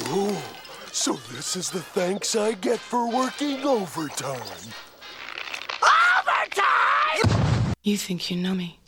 Ooh, so this is the thanks I get for working overtime. Overtime! You think you know me.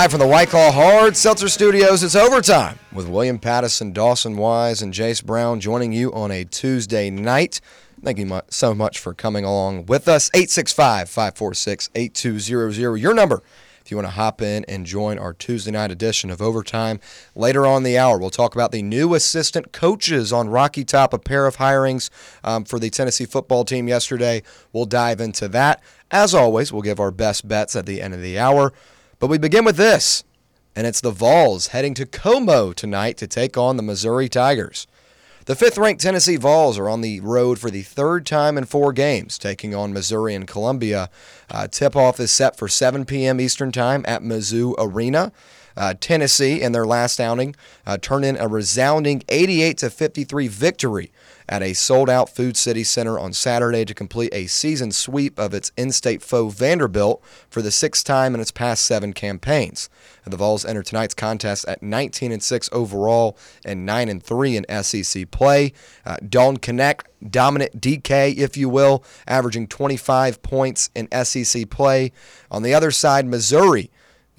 Live from the White Claw Hard Seltzer Studios, it's overtime with William Patteson, Dawson Wise, and Jace Brown joining you on a Tuesday night. Thank you so much for coming along with us. 865 546 8200, your number. If you want to hop in and join our Tuesday night edition of Overtime. Later on the hour, we'll talk about the new assistant coaches on Rocky Top, a pair of hirings um, for the Tennessee football team yesterday. We'll dive into that. As always, we'll give our best bets at the end of the hour. But we begin with this, and it's the Vols heading to Como tonight to take on the Missouri Tigers. The fifth ranked Tennessee Vols are on the road for the third time in four games, taking on Missouri and Columbia. Uh, tip off is set for 7 p.m. Eastern Time at Mizzou Arena. Uh, Tennessee, in their last outing, uh, turned in a resounding 88 to 53 victory at a sold-out Food City Center on Saturday to complete a season sweep of its in-state foe Vanderbilt for the sixth time in its past seven campaigns. The Vols enter tonight's contest at 19 and 6 overall and 9 and 3 in SEC play. Uh, Dalton Knecht, dominant DK, if you will, averaging 25 points in SEC play. On the other side, Missouri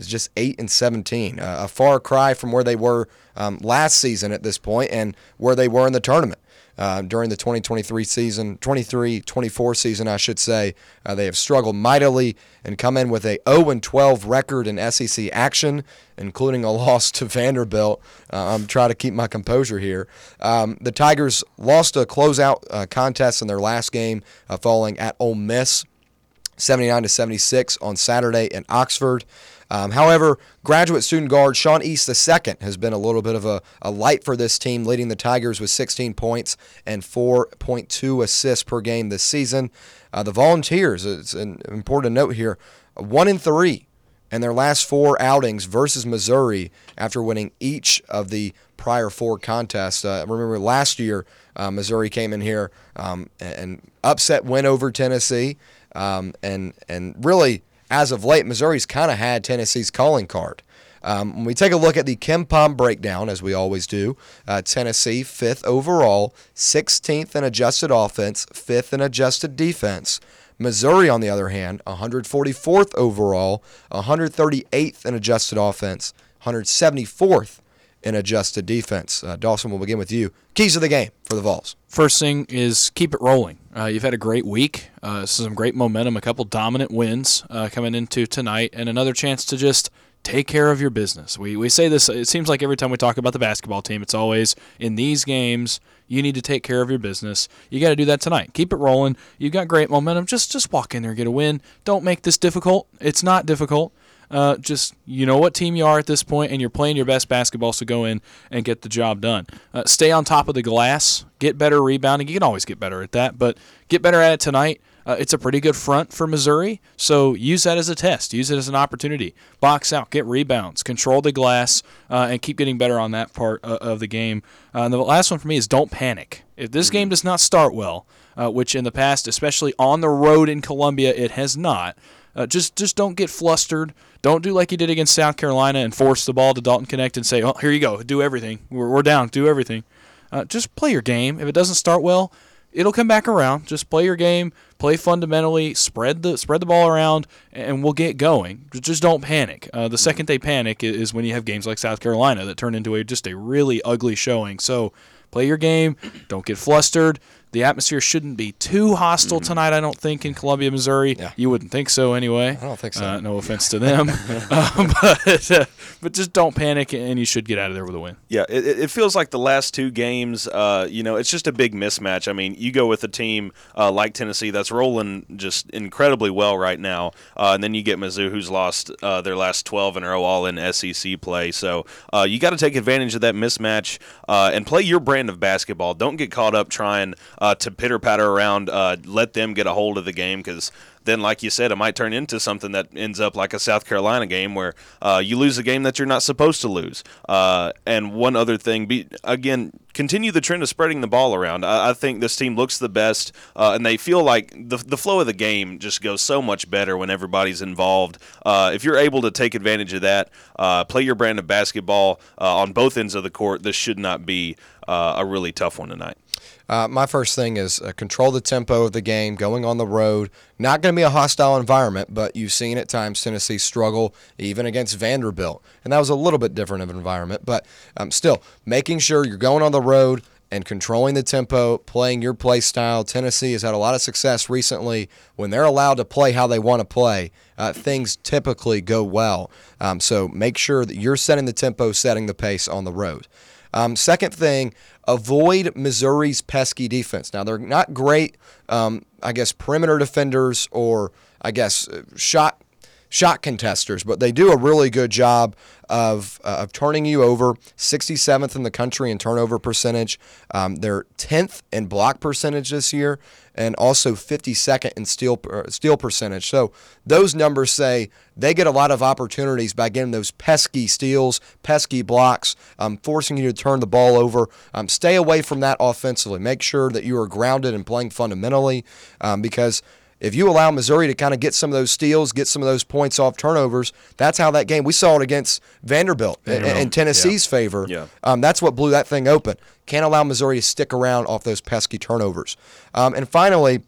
is just 8 and 17, uh, a far cry from where they were um, last season at this point and where they were in the tournament. Uh, during the 2023 season, 23-24 season, I should say, uh, they have struggled mightily and come in with a 0-12 record in SEC action, including a loss to Vanderbilt. Uh, I'm trying to keep my composure here. Um, the Tigers lost a closeout uh, contest in their last game, uh, falling at Ole Miss 79 to 76 on Saturday in Oxford. Um, however, graduate student guard Sean East II has been a little bit of a, a light for this team, leading the Tigers with 16 points and 4.2 assists per game this season. Uh, the Volunteers, it's an important note here, one in three in their last four outings versus Missouri after winning each of the prior four contests. Uh, remember last year, uh, Missouri came in here um, and, upset win over Tennessee, um, and and really as of late, Missouri's kind of had Tennessee's calling card. Um, when we take a look at the KenPom breakdown, as we always do, uh, Tennessee fifth overall, 16th in adjusted offense, fifth in adjusted defense. Missouri, on the other hand, 144th overall, 138th in adjusted offense, 174th in adjusted defense. Uh, Dawson, we'll begin with you. Keys of the game for the Vols. First thing is keep it rolling. Uh, you've had a great week, uh, some great momentum, a couple dominant wins uh, coming into tonight, and another chance to just take care of your business. We, we say this, it seems like every time we talk about the basketball team, it's always in these games, you need to take care of your business. You got to do that tonight. Keep it rolling. You've got great momentum. Just just walk in there, get a win. Don't make this difficult. It's not difficult. Uh, just you know what team you are at this point, and you're playing your best basketball, so go in and get the job done. Uh, stay on top of the glass, get better rebounding. You can always get better at that, but get better at it tonight. Uh, it's a pretty good front for Missouri, so use that as a test. Use it as an opportunity. Box out, get rebounds, control the glass, uh, and keep getting better on that part uh, of the game. Uh, and the last one for me is don't panic. If this game does not start well, uh, which in the past, especially on the road in Columbia, it has not, uh, just just don't get flustered. Don't do like you did against South Carolina and force the ball to Dalton Knecht and say, "Oh, here you go, do everything. We're, we're down, do everything." Uh, just play your game. If it doesn't start well, it'll come back around. Just play your game, play fundamentally, spread the spread the ball around, and we'll get going. Just don't panic. Uh, the second they panic is when you have games like South Carolina that turn into a just a really ugly showing. So play your game, don't get flustered. The atmosphere shouldn't be too hostile tonight, I don't think, in Columbia, Missouri. Yeah. You wouldn't think so anyway. I don't think so. Uh, no offense to them. um, but, uh, but just don't panic, and you should get out of there with a win. Yeah, it, it feels like the last two games, uh, you know, it's just a big mismatch. I mean, you go with a team uh, like Tennessee that's rolling just incredibly well right now, uh, and then you get Mizzou, who's lost uh, their last 12 in a row, all in SEC play. So uh, you got to take advantage of that mismatch uh, and play your brand of basketball. Don't get caught up trying uh, to pitter patter around. Uh, let them get a hold of the game because then, like you said, it might turn into something that ends up like a South Carolina game where uh, you lose a game that you're not supposed to lose. Uh, and one other thing, be again, continue the trend of spreading the ball around. I, I think this team looks the best, uh, and they feel like the the flow of the game just goes so much better when everybody's involved. Uh, if you're able to take advantage of that, uh, play your brand of basketball uh, on both ends of the court. This should not be a really tough one tonight. Uh, my first thing is uh, control the tempo of the game, going on the road. Not going to be a hostile environment, but you've seen at times Tennessee struggle even against Vanderbilt. And that was a little bit different of an environment, but um, still making sure you're going on the road and controlling the tempo, playing your play style. Tennessee has had a lot of success recently when they're allowed to play how they want to play. Uh, things typically go well. Um, so make sure that you're setting the tempo, setting the pace on the road. Um, second thing, avoid Missouri's pesky defense. Now, they're not great, um, I guess, perimeter defenders or, I guess, uh, shot shot contesters, but they do a really good job of, uh, of turning you over. 67th in the country in turnover percentage. Um, they're 10th in block percentage this year, and also 52nd in steal steal percentage. So those numbers say they get a lot of opportunities by getting those pesky steals, pesky blocks, um, forcing you to turn the ball over. Um, stay away from that offensively. Make sure that you are grounded and playing fundamentally, um, because if you allow Missouri to kind of get some of those steals, get some of those points off turnovers, that's how that game. We saw it against Vanderbilt in, in Tennessee's favor. Yeah. Um, that's what blew that thing open. Can't allow Missouri to stick around off those pesky turnovers. Um, and finally,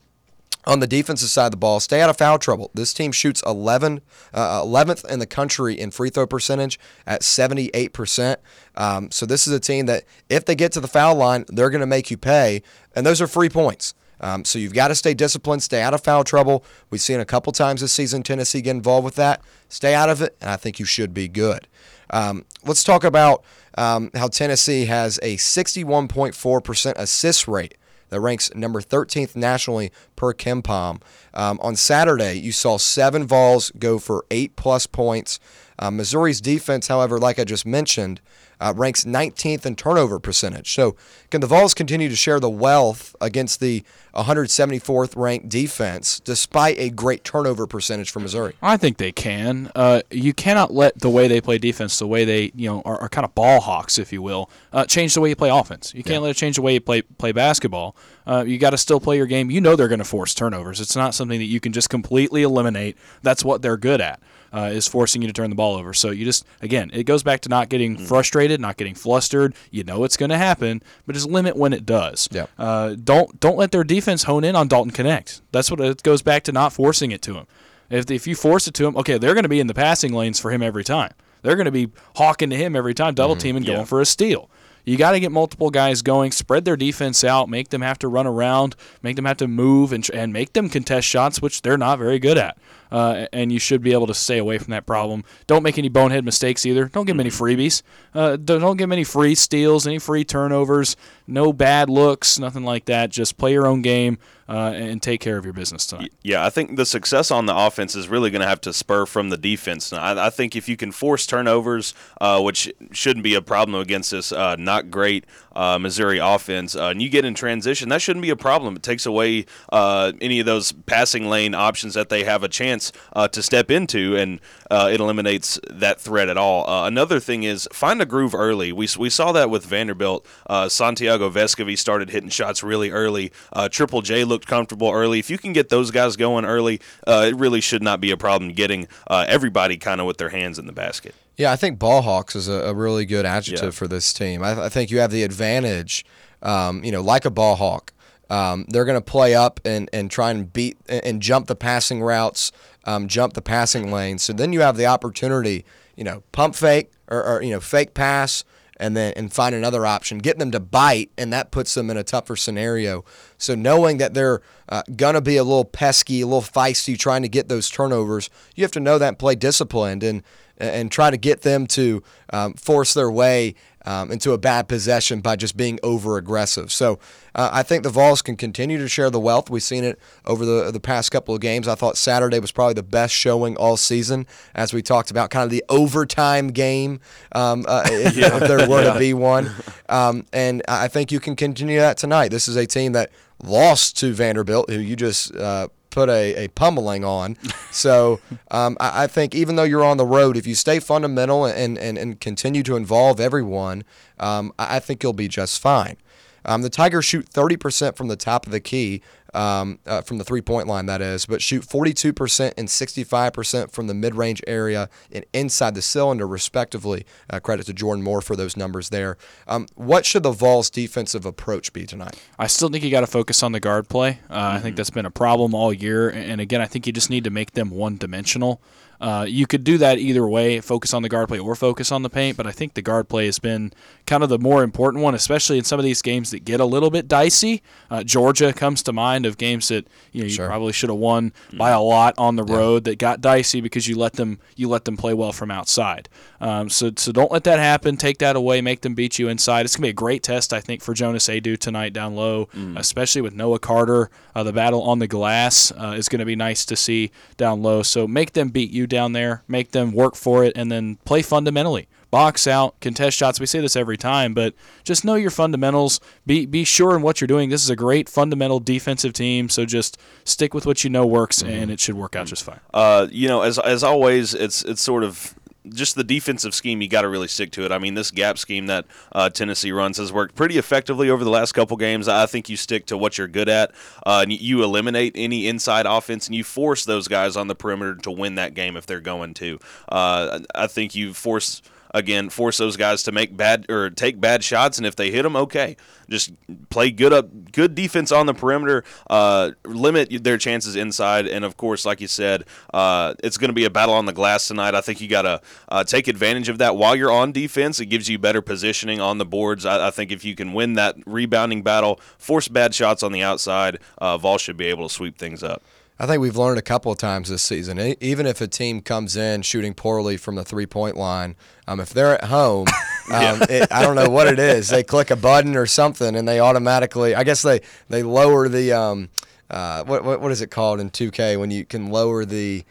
on the defensive side of the ball, stay out of foul trouble. This team shoots 11, uh, 11th in the country in free throw percentage at 78%. Um, so this is a team that if they get to the foul line, they're going to make you pay, and those are free points. Um, so you've got to stay disciplined, stay out of foul trouble. We've seen a couple times this season Tennessee get involved with that. Stay out of it, and I think you should be good. Um, let's talk about um, how Tennessee has a 61.4% assist rate that ranks number 13th nationally per KenPom. Um, on Saturday, you saw seven Vols go for eight plus points. Uh, Missouri's defense, however, like I just mentioned, uh, ranks 19th in turnover percentage. So, can the Vols continue to share the wealth against the 174th ranked defense despite a great turnover percentage for Missouri? I think they can. Uh, you cannot let the way they play defense, the way they you know are, are kind of ball hawks, if you will, uh, change the way you play offense. You can't let it change the way you play play basketball. Uh, you got to still play your game. You know they're going to force turnovers. It's not something that you can just completely eliminate. That's what they're good at. Uh, is forcing you to turn the ball over. So you just again, it goes back to not getting frustrated, not getting flustered. You know it's going to happen, but just limit when it does. Yep. Uh, don't don't let their defense hone in on Dalton Knecht. That's what it goes back to not forcing it to him. If if you force it to him, okay, they're going to be in the passing lanes for him every time. They're going to be hawking to him every time, double teaming, going for a steal. You got to get multiple guys going, spread their defense out, make them have to run around, make them have to move, and, and make them contest shots, which they're not very good at. Uh, and you should be able to stay away from that problem. Don't make any bonehead mistakes either. Don't give them any freebies. Uh, don't don't give them any free steals, any free turnovers, no bad looks, nothing like that. Just play your own game uh, and take care of your business tonight. Yeah, I think the success on the offense is really going to have to spur from the defense. I, I think if you can force turnovers, uh, which shouldn't be a problem against this uh, not great uh, Missouri offense, uh, and you get in transition, that shouldn't be a problem. It takes away uh, any of those passing lane options that they have a chance uh, to step into, and uh, it eliminates that threat at all. Uh, another thing is find a groove early. We, we saw that with Vanderbilt. Uh, Santiago Vescovi started hitting shots really early. Uh, Triple J looked comfortable early. If you can get those guys going early, uh, it really should not be a problem getting uh, everybody kind of with their hands in the basket. Yeah, I think ball hawks is a, a really good adjective Yeah. for this team. I, I think you have the advantage, um, you know, like a ball hawk. Um, they're going to play up and, and try and beat and jump the passing routes, um, jump the passing lane. So then you have the opportunity, you know, pump fake or, or you know fake pass and then and find another option, get them to bite, and that puts them in a tougher scenario. So knowing that they're uh, gonna be a little pesky, a little feisty, trying to get those turnovers, you have to know that and play disciplined and and try to get them to um, force their way um, into a bad possession by just being over aggressive. So uh, I think the Vols can continue to share the wealth. We've seen it over the the past couple of games. I thought Saturday was probably the best showing all season, as we talked about, kind of the overtime game, um, uh, if, if there were to be one. Um, and I think you can continue that tonight. This is a team that lost to Vanderbilt, who you just uh, put a, a pummeling on. So um, I, I think even though you're on the road, if you stay fundamental and, and, and continue to involve everyone, um, I I think you'll be just fine. Um, the Tigers shoot 30% from the top of the key, um, uh, from the three point line, that is, but shoot 42% and 65% from the mid range area and inside the cylinder, respectively. Uh, credit to Jordan Moore for those numbers there. Um, what should the Vols' defensive approach be tonight? I still think you got to focus on the guard play. Uh, I think that's been a problem all year. And again, I think you just need to make them one dimensional. Uh, you could do that either way, focus on the guard play or focus on the paint, but I think the guard play has been kind of the more important one, especially in some of these games that get a little bit dicey. Uh, Georgia comes to mind of games that you know you Sure. probably should have won by a lot on the road that got dicey because you let them you let them play well from outside. Um, so so don't let that happen. Take that away. Make them beat you inside. It's gonna be a great test, I think, for Jonas Aidoo tonight down low, especially with Noah Carter. Uh, the battle on the glass uh, is gonna be nice to see down low. So make them beat you down there. Make them work for it, and then play fundamentally. Box out, contest shots. We say this every time, but just know your fundamentals. Be be sure in what you're doing. This is a great fundamental defensive team. So just stick with what you know works, and it should work out just fine. Uh, you know, as as always, it's it's sort of just the defensive scheme. You got to really stick to it. I mean, this gap scheme that uh, Tennessee runs has worked pretty effectively over the last couple games. I think you stick to what you're good at, uh, and you eliminate any inside offense, and you force those guys on the perimeter to win that game if they're going to. Uh, I think you force again force those guys to make bad or take bad shots and if they hit them okay. Just play good up good defense on the perimeter uh, limit their chances inside and of course like you said uh, it's going to be a battle on the glass tonight. I think you got to uh, take advantage of that. While you're on defense it gives you better positioning on the boards. I, I think if you can win that rebounding battle force bad shots on the outside uh, vol should be able to sweep things up I think we've learned a couple of times this season. Even if a team comes in shooting poorly from the three point line, um, if they're at home, um, it, I don't know what it is. They click a button or something, and they automatically. I guess they they lower the um, uh, what, what what is it called in 2K when you can lower the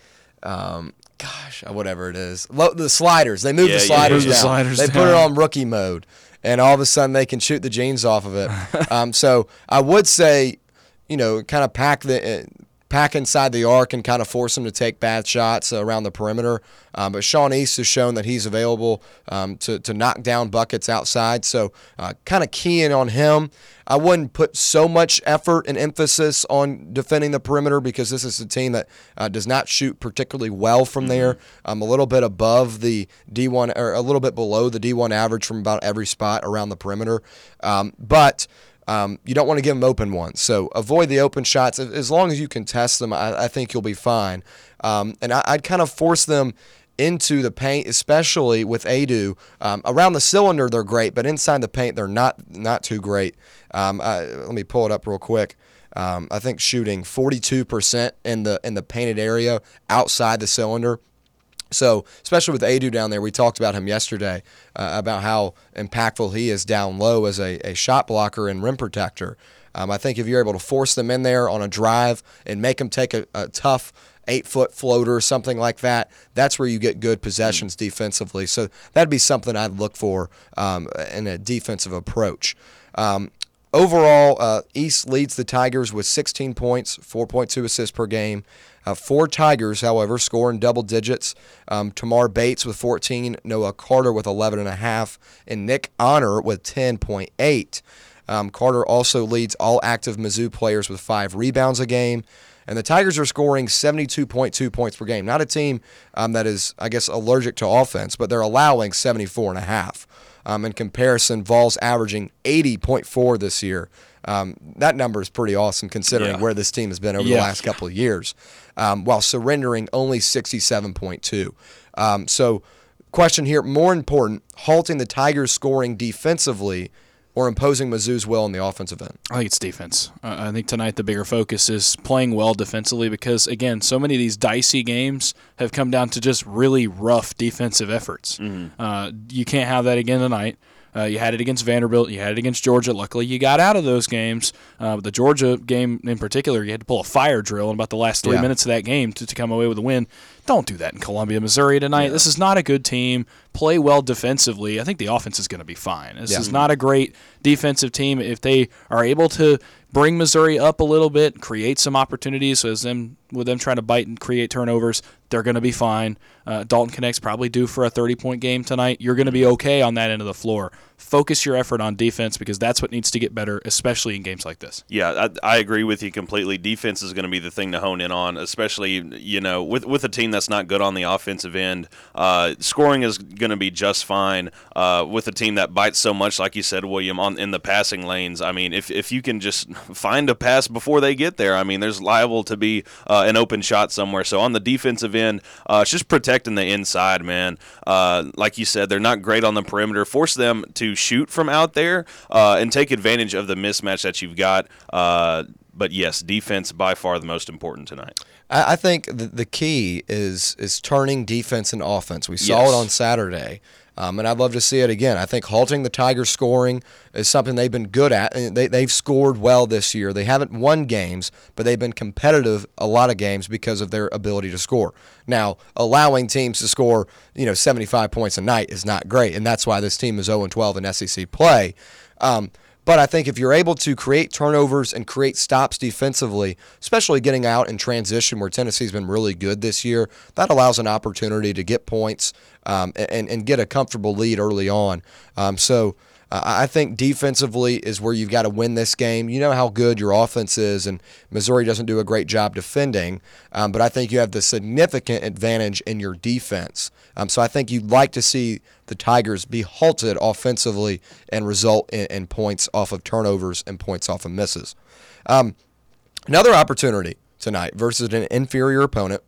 um, gosh uh, whatever it is Lo- the sliders. They move Yeah, the sliders Move the sliders they put it on rookie mode, and all of a sudden they can shoot the jeans off of it. um, so I would say, you know, kind of pack the. Pack inside the arc and kind of force him to take bad shots around the perimeter. Um, but Sean East has shown that he's available um, to, to knock down buckets outside. So uh, kind of keying on him. I wouldn't put so much effort and emphasis on defending the perimeter because this is a team that uh, does not shoot particularly well from there. Um, a little bit above the D1 or a little bit below the D1 average from about every spot around the perimeter. Um, but um, you don't want to give them open ones. So avoid the open shots. As- long as you can test them, I, I think you'll be fine. Um, and I, I'd kind of force them into the paint, especially with Aidoo. Um, around the cylinder, they're great, but inside the paint, they're not not too great. Um, I, let me pull it up real quick. Um, I think shooting 42% in the in the painted area outside the cylinder. So, especially with Aidoo down there, we talked about him yesterday uh, about how impactful he is down low as a, a shot blocker and rim protector. Um, I think if you're able to force them in there on a drive and make them take a, a tough eight foot floater or something like that, that's where you get good possessions defensively. So, that'd be something I'd look for um, in a defensive approach. Um, Overall, uh, East leads the Tigers with 16 points, 4.2 assists per game. Uh, four Tigers, however, score in double digits. Um, Tamar Bates with 14, Noah Carter with 11.5, and Nick Honor with 10.8. Um, Carter also leads all active Mizzou players with five rebounds a game. And the Tigers are scoring 72.2 points per game. Not a team um, that is, I guess, allergic to offense, but they're allowing 74 and a half. Um, in comparison, Vols averaging 80.4 this year. Um, that number is pretty awesome considering Yeah. where this team has been over Yeah. the last couple of years, um, while surrendering only 67.2. Um, so, question here more important, halting the Tigers' scoring defensively or imposing Mizzou's will on the offensive end? I think it's defense. Uh, I think tonight the bigger focus is playing well defensively because, again, so many of these dicey games have come down to just really rough defensive efforts. Uh, you can't have that again tonight. Uh, you had it against Vanderbilt. You had it against Georgia. Luckily, you got out of those games. Uh, but the Georgia game in particular, you had to pull a fire drill in about the last three Yeah. minutes of that game to, to come away with a win. Don't do that in Columbia, Missouri tonight. This is not a good team. Play well defensively. I think the offense is going to be fine. This Yeah. is not a great defensive team. If they are able to bring Missouri up a little bit, create some opportunities as them with them trying to bite and create turnovers, they're going to be fine. Uh, Dalton Knecht's probably due for a 30 point game tonight. You're going to be okay on that end of the floor. Focus your effort on defense because that's what needs to get better, especially in games like this. Yeah, I, I agree with you completely. Defense is going to be the thing to hone in on, especially you know with with a team that's not good on the offensive end. Uh, scoring is going to be just fine uh, with a team that bites so much, like you said, William, on in the passing lanes. I mean, if if you can just find a pass before they get there, I mean, there's liable to be uh, an open shot somewhere. So on the defensive end, uh, it's just protecting the inside, man. Uh, like you said, they're not great on the perimeter. Force them to shoot from out there uh, and take advantage of the mismatch that you've got. Uh, but yes, defense by far the most important tonight. I, I think the, the key is is turning defense and offense. We saw Yes. it on Saturday, um, and I'd love to see it again. I think halting the Tigers' scoring is something they've been good at. They, they've scored well this year. They haven't won games, but they've been competitive a lot of games because of their ability to score. Now, allowing teams to score, you know, 75 points a night is not great, and that's why this team is 0 12 in SEC play. Um, but I think if you're able to create turnovers and create stops defensively, especially getting out in transition where Tennessee's been really good this year, that allows an opportunity to get points um, and, and get a comfortable lead early on. Um, so I think defensively is where you've got to win this game. You know how good your offense is, and Missouri doesn't do a great job defending, um, but I think you have the significant advantage in your defense. Um, so I think you'd like to see the Tigers be halted offensively and result in, in points off of turnovers and points off of misses. Um, another opportunity tonight versus an inferior opponent.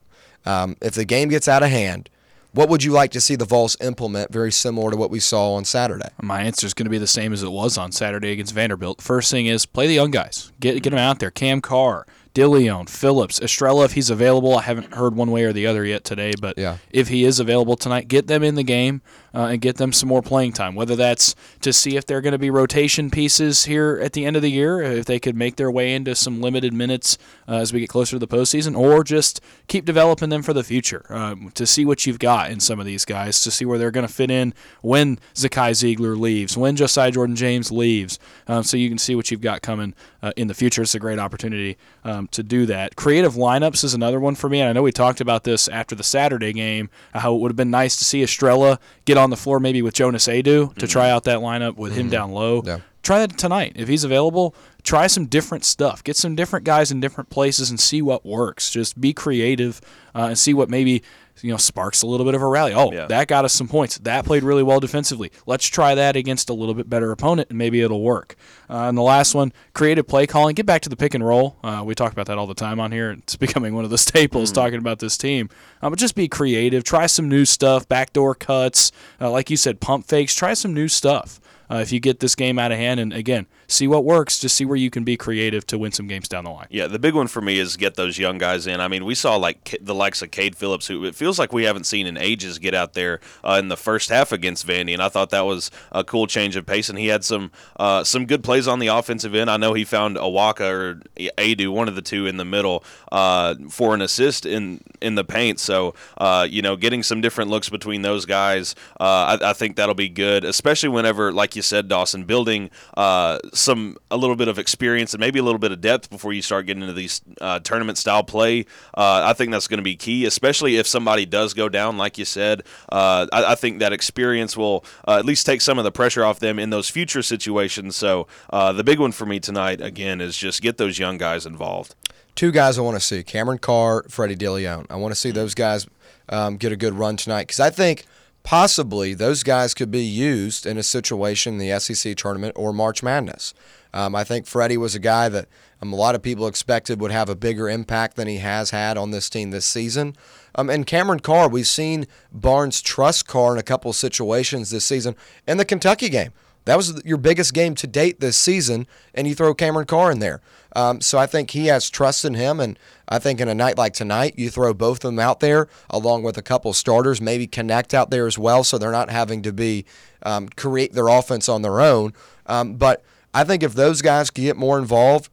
Um, if the game gets out of hand, what would you like to see the Vols implement very similar to what we saw on Saturday? My answer is going to be the same as it was on Saturday against Vanderbilt. First thing is play the young guys. Get get them out there. Cam Carr, Dilione, Phillips, Estrella if he's available. I haven't heard one way or the other yet today, but Yeah. if he is available tonight, get them in the game uh, and get them some more playing time. Whether that's to see if they're going to be rotation pieces here at the end of the year, if they could make their way into some limited minutes uh, as we get closer to the postseason, or just keep developing them for the future um, to see what you've got in some of these guys, to see where they're going to fit in when Zakai Zeigler leaves, when Josiah Jordan James leaves, um, so you can see what you've got coming uh, in the future. It's a great opportunity um, to do that. Creative lineups is another one for me, and I know we talked about this after the Saturday game, how it would have been nice to see Estrella get on the floor maybe with Jonas Aidoo to try out that lineup with him down low. Yeah. Try that tonight. If he's available, try some different stuff. Get some different guys in different places and see what works. Just be creative uh, and see what maybe you know sparks a little bit of a rally. Oh, Yeah. that got us some points. That played really well defensively. Let's try that against a little bit better opponent and maybe it'll work. Uh, and the last one, creative play calling. Get back to the pick and roll. Uh, we talk about that all the time on here. It's becoming one of the staples talking about this team. Uh, but just be creative. Try some new stuff. Backdoor cuts. Uh, like you said, pump fakes. Try some new stuff. Uh, if you get this game out of hand, and again, see what works. Just see where you can be creative to win some games down the line. Yeah, the big one for me is get those young guys in. I mean, we saw like the likes of Cade Phillips, who it feels like we haven't seen in ages, get out there uh, in the first half against Vandy, and I thought that was a cool change of pace. And he had some uh, some good plays on the offensive end. I know he found Awaka or Aidoo, one of the two in the middle, uh, for an assist in in the paint. So uh, you know, getting some different looks between those guys, uh, I, I think that'll be good, especially whenever, like you said, Dawson, building uh, some a little bit of experience and maybe a little bit of depth before you start getting into these uh, tournament style play. Uh, I think that's going to be key, especially if somebody does go down, like you said. Uh, I, I think that experience will uh, at least take some of the pressure off them in those future situations. So uh, the big one for me tonight, again, is just get those young guys involved. two guys I want to see: Cameron Carr, Freddie Dilione. I want to see those guys um, get a good run tonight because I think possibly those guys could be used in a situation in the SEC tournament or March Madness. Um, I think Freddie was a guy that um, a lot of people expected would have a bigger impact than he has had on this team this season. Um, and Cameron Carr, we've seen Barnes trust Carr in a couple situations this season in the Kentucky game. That was your biggest game to date this season, and you throw Cameron Carr in there. Um, so I think he has trust in him, and I think in a night like tonight, you throw both of them out there along with a couple starters, maybe Knecht out there as well, so they're not having to be um, create their offense on their own. Um, but I think if those guys can get more involved,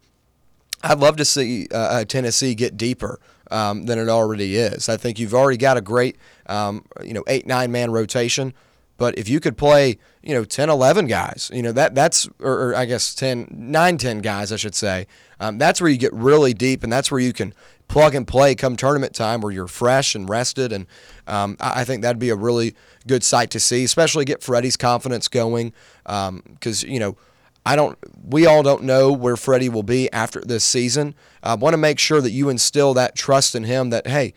I'd love to see uh, uh, Tennessee get deeper um, than it already is. I think you've already got a great, um, you know, eight nine man rotation. But if you could play, you know, 10, 11 guys, you know, that that's, or, or I guess 10, 9, 10 guys, I should say, um, that's where you get really deep and that's where you can plug and play come tournament time where you're fresh and rested. And um, I I think that'd be a really good sight to see, especially get Freddie's confidence going. Because, you know, I don't. We all don't know where Freddie will be after this season. I want to make sure that you instill that trust in him. That hey,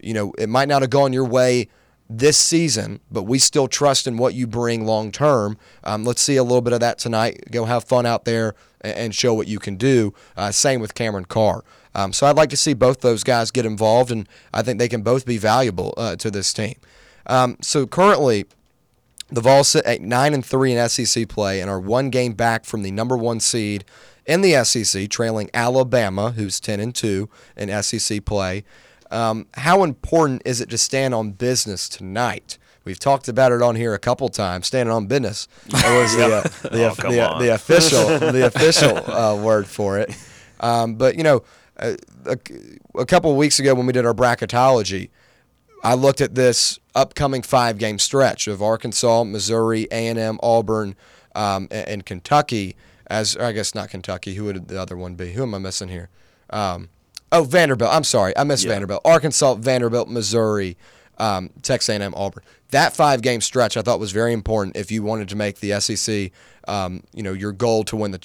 you know, it might not have gone your way this season, but we still trust in what you bring long term. Um, let's see a little bit of that tonight. Go have fun out there and, show what you can do. Uh, same with Cameron Carr. Um, so I'd like to see both those guys get involved, and I think they can both be valuable uh, to this team. Um, so currently, the Vols sit at nine and three in SEC play and are one game back from the number one seed in the SEC, trailing Alabama, who's ten and two in SEC play. Um, how important is it to stand on business tonight? We've talked about it on here a couple times. Standing on business that was the uh, the, Oh, the, on. the official the official uh, word for it. Um, but you know, a, a, a couple of weeks ago when we did our bracketology, I looked at this upcoming five game stretch of Arkansas, Missouri, A and M, Auburn, um, and, and Kentucky. As or I guess not Kentucky. Who would the other one be? Who am I missing here? Um, oh, Vanderbilt. I'm sorry, I missed Yeah. Vanderbilt. Arkansas, Vanderbilt, Missouri, um, Texas A&M, Auburn. That five game stretch I thought was very important if you wanted to make the SEC, um, you know, your goal to win the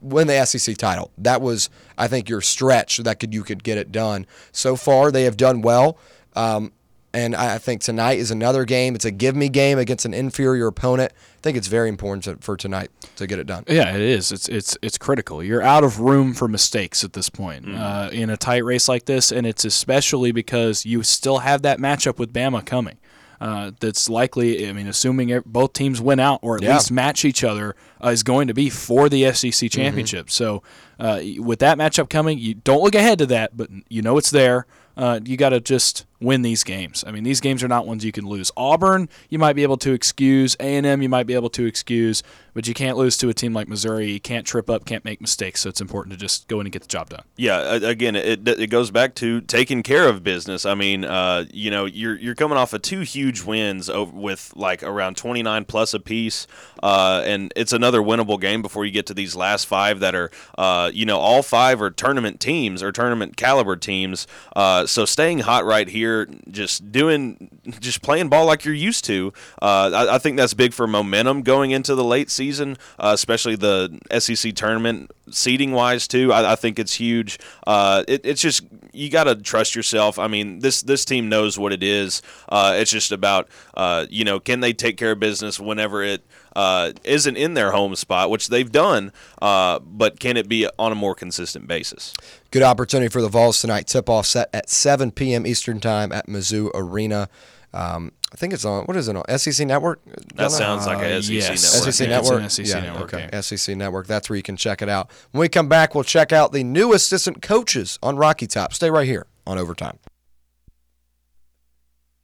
win the SEC title. That was, I think, your stretch that could you could get it done. So far, they have done well. Um, and I I think tonight is another game. It's a give me game against an inferior opponent. I think it's very important to, for tonight to get it done. Yeah, it is. It's it's it's critical. You're out of room for mistakes at this point uh, in a tight race like this, and it's especially because you still have that matchup with Bama coming. Uh, that's likely. I mean, assuming ev- both teams win out or at Yeah. least match each other, uh, is going to be for the SEC championship. So, uh, with that matchup coming, you don't look ahead to that, but you know it's there. Uh, you got to just win these games. I mean, these games are not ones you can lose. Auburn, you might be able to excuse. A and M, you might be able to excuse, but you can't lose to a team like Missouri. You can't trip up, can't make mistakes. So it's important to just go in and get the job done. Yeah, again, it it goes back to taking care of business. I mean, uh, you know, you're you're coming off of two huge wins with like around 29 plus apiece, uh, and it's another winnable game before you get to these last five that are, uh, you know, all five are tournament teams or tournament caliber teams. Uh, so staying hot right here, just doing, just playing ball like you're used to. Uh, I, I think that's big for momentum going into the late season, uh, especially the SEC tournament seeding wise too. I, I think it's huge. Uh, it, it's just you got to trust yourself. I mean, this this team knows what it is. Uh, it's just about uh, you know can they take care of business whenever it uh, isn't in their home spot, which they've done, uh, but can it be on a more consistent basis? Good opportunity for the Vols tonight. Tip off set at 7 p.m. Eastern Time at Mizzou Arena. Um, I think it's on, what is it on? SEC Network? That sounds like a Uh, SEC yes. network. SEC I think it's an Network. SEC yeah, network okay. game. SEC Network. That's where you can check it out. When we come back, we'll check out the new assistant coaches on Rocky Top. Stay right here on Overtime.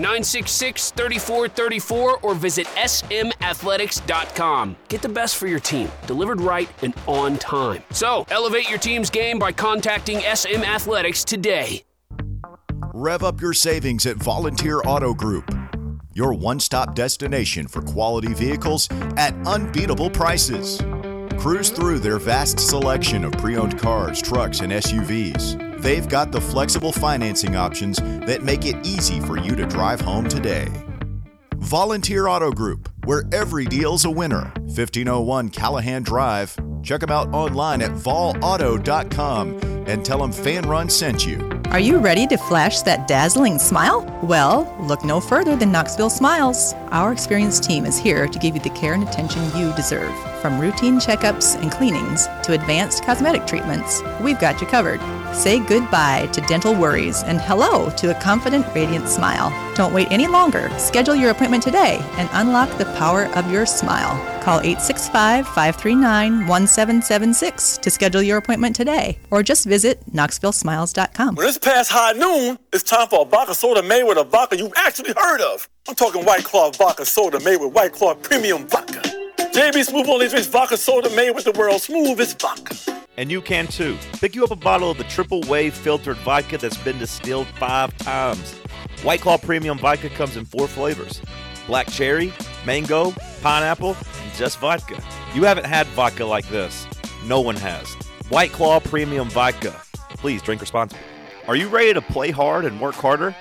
966 3434 or visit smathletics.com. Get the best for your team, delivered right and on time. So, elevate your team's game by contacting SM Athletics today. Rev up your savings at Volunteer Auto Group, your one stop destination for quality vehicles at unbeatable prices. Cruise through their vast selection of pre owned cars, trucks, and SUVs. They've got the flexible financing options that make it easy for you to drive home today. Volunteer Auto Group, where every deal's a winner. 1501 Callahan Drive. Check them out online at volauto.com and tell them Fan Run sent you. Are you ready to flash that dazzling smile? Well, look no further than Knoxville Smiles. Our experienced team is here to give you the care and attention you deserve. From routine checkups and cleanings to advanced cosmetic treatments, we've got you covered. Say goodbye to dental worries and hello to a confident, radiant smile. Don't wait any longer. Schedule your appointment today and unlock the power of your smile. Call 865 539 1776 to schedule your appointment today or just visit KnoxvilleSmiles.com. past high noon, it's time for a vodka soda made with a vodka you've actually heard of. I'm talking White Claw vodka soda made with White Claw premium vodka. JB Smooth only drinks vodka soda made with the world's smoothest vodka. And you can too. Pick you up a bottle of the triple wave filtered vodka that's been distilled five times. White Claw Premium Vodka comes in four flavors black cherry, mango, pineapple, and just vodka. You haven't had vodka like this. No one has. White Claw Premium Vodka. Please drink responsibly. Are you ready to play hard and work harder?